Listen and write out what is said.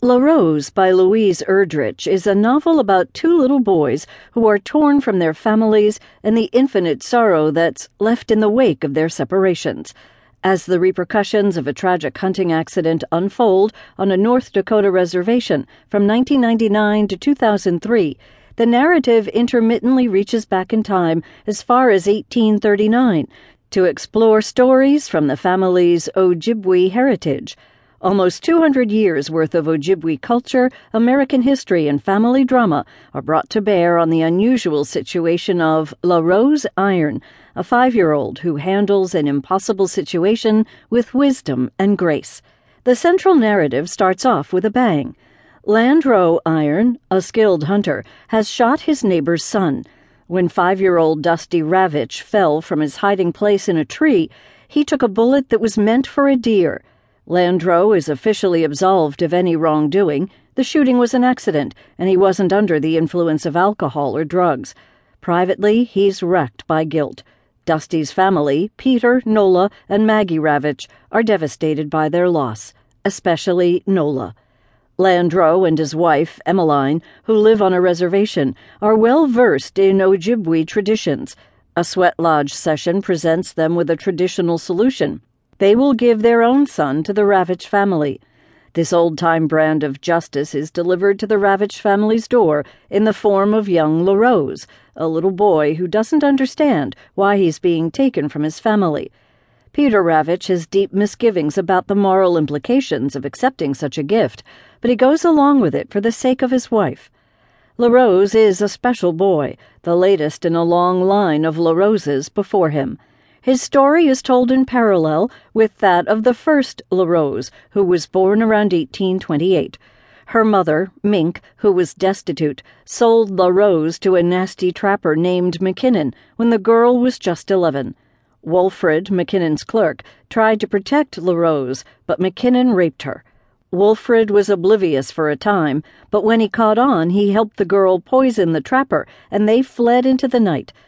LaRose by Louise Erdrich is a novel about two little boys who are torn from their families and the infinite sorrow that's left in the wake of their separations. As the repercussions of a tragic hunting accident unfold on a North Dakota reservation from 1999 to 2003, the narrative intermittently reaches back in time as far as 1839 to explore stories from the family's Ojibwe heritage. Almost 200 years worth of Ojibwe culture, American history, and family drama are brought to bear on the unusual situation of LaRose Iron, a five year old who handles an impossible situation with wisdom and grace. The central narrative starts off with a bang. Landreaux Iron, a skilled hunter, has shot his neighbor's son. When five year old Dusty Ravich fell from his hiding place in a tree, he took a bullet that was meant for a deer. Landreaux is officially absolved of any wrongdoing. The shooting was an accident, and he wasn't under the influence of alcohol or drugs. Privately, he's wrecked by guilt. Dusty's family, Peter, Nola, and Maggie Ravich, are devastated by their loss, especially Nola. Landreaux and his wife, Emmeline, who live on a reservation, are well versed in Ojibwe traditions. A sweat lodge session presents them with a traditional solution they will give their own son to the Ravich family. This old time brand of justice is delivered to the Ravich family's door in the form of young LaRose, a little boy who doesn't understand why he's being taken from his family. Peter Ravich has deep misgivings about the moral implications of accepting such a gift, but he goes along with it for the sake of his wife. LaRose is a special boy, the latest in a long line of LaRoses before him. His story is told in parallel with that of the first LaRose, who was born around 1828. Her mother, Mink, who was destitute, sold LaRose to a nasty trapper named McKinnon when the girl was just 11. Wolfred, McKinnon's clerk, tried to protect LaRose, but McKinnon raped her. Wolfred was oblivious for a time, but when he caught on, he helped the girl poison the trapper, and they fled into the night,